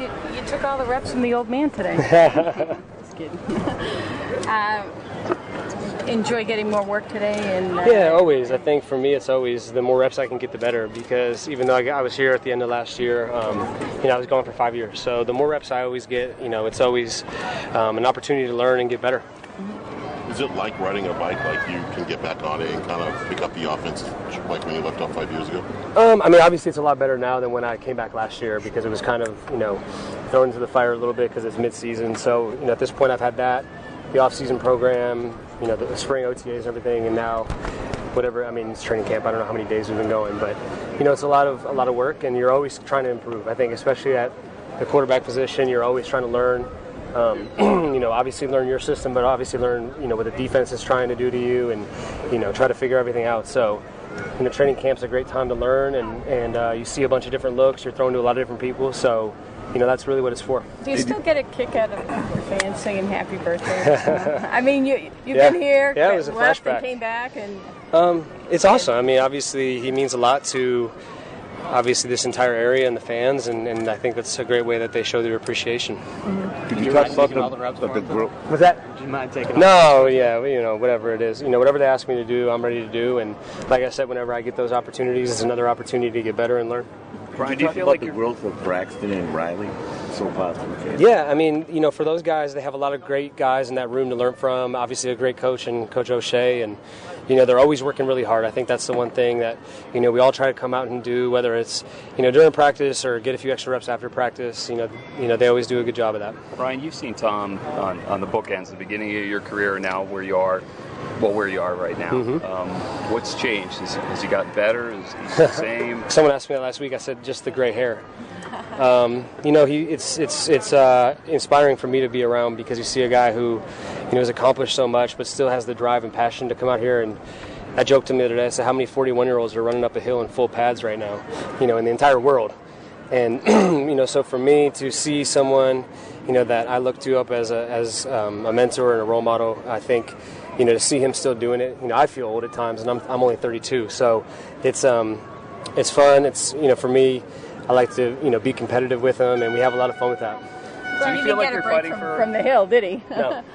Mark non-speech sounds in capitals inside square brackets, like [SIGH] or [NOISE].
You, you took all the reps from the old man today. [LAUGHS] Just kidding. [LAUGHS] uh, enjoy getting more work today and uh, Yeah, always. I think for me, it's always the more reps I can get, the better. Because even though I, got- I was here at the end of last year, um, you know, I was gone for five years. So the more reps I always get, you know, it's always um, an opportunity to learn and get better. Is it like riding a bike, like you can get back on it and kind of pick up the offense like when you left off five years ago? Um, I mean, obviously, it's a lot better now than when I came back last year because it was kind of, you know, thrown into the fire a little bit because it's mid-season. So, you know, at this point, I've had that, the off-season program, you know, the spring OTAs and everything, and now whatever. I mean, it's training camp. I don't know how many days we've been going, but you know, it's a lot of a lot of work, and you're always trying to improve. I think, especially at the quarterback position, you're always trying to learn. Um, [CLEARS THROAT] you know, obviously learn your system, but obviously learn, you know, what the defense is trying to do to you, and you know, try to figure everything out. So, you know, training camp's are a great time to learn, and and uh, you see a bunch of different looks. You're thrown to a lot of different people, so you know, that's really what it's for. Do you still get a kick out of your fans singing "Happy Birthday"? [LAUGHS] I mean, you you've Yeah. been here, Yeah, it was a left flashback. and came back, and Um, it's awesome. I mean, obviously, he means a lot to obviously this entire area and the fans, and, and I think that's a great way that they show their appreciation. Could you talk about the, about the growth? Was that? Do you mind taking No, yeah, well, you know, whatever it is, you know, whatever they ask me to do, I'm ready to do. And like I said, whenever I get those opportunities, it's another opportunity to get better and learn. Brian, do you you feel about like the you're growth of Braxton and Riley so far? from the Yeah, I mean, you know, for those guys, they have a lot of great guys in that room to learn from. Obviously, a great coach and Coach O'Shea, and you know, they're always working really hard. I think that's the one thing that you know we all try to come out and do, whether it's you know during practice or get a few extra reps after practice. You know, you know, they always do a good job of that. Brian, you've seen Tom on, on the bookends, the beginning of your career, and now where you are, well, where you are right now. Mm-hmm. Um, what's changed? Has, has he gotten better? Is he the [LAUGHS] same? Someone asked me that last week. I said just the gray hair. Um, you know, he it's it's it's uh, inspiring for me to be around because you see a guy who, you know, has accomplished so much, but still has the drive and passion to come out here and. I joked to him the other day. I said, "How many 41-year-olds are running up a hill in full pads right now? You know, in the entire world." And [CLEARS THROAT] you know, so for me to see someone, you know, that I look to up as a as um, a mentor and a role model, I think, you know, to see him still doing it. You know, I feel old at times, and I'm I'm only 32, so it's um it's fun. It's you know, for me, I like to you know be competitive with him, and we have a lot of fun with that. well, you he feel didn't like get a you're break fighting from, for- from the hill, did he? No. [LAUGHS]